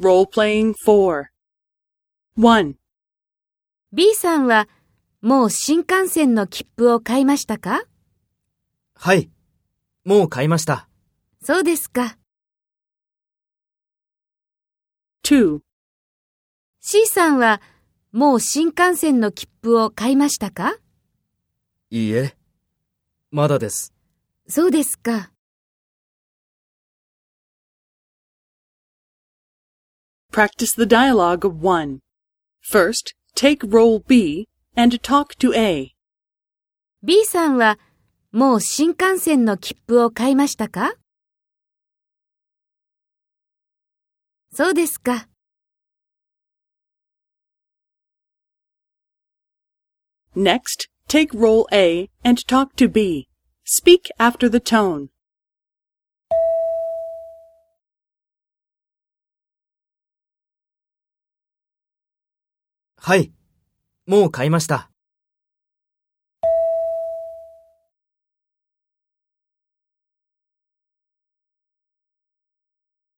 Role-playing 4. 1. B さんはもう新幹線の切符を買いましたか？はい。もう買いました。そうですか。2. C さんはもう新幹線の切符を買いましたか？いいえ。まだです。そうですか。Practice the dialogue of 1. First, take role B and talk to A. B さんはもう新幹線の切符を買いましたかそうですか。 Next, take role A and talk to B. Speak after the tone. はい。もう買いました。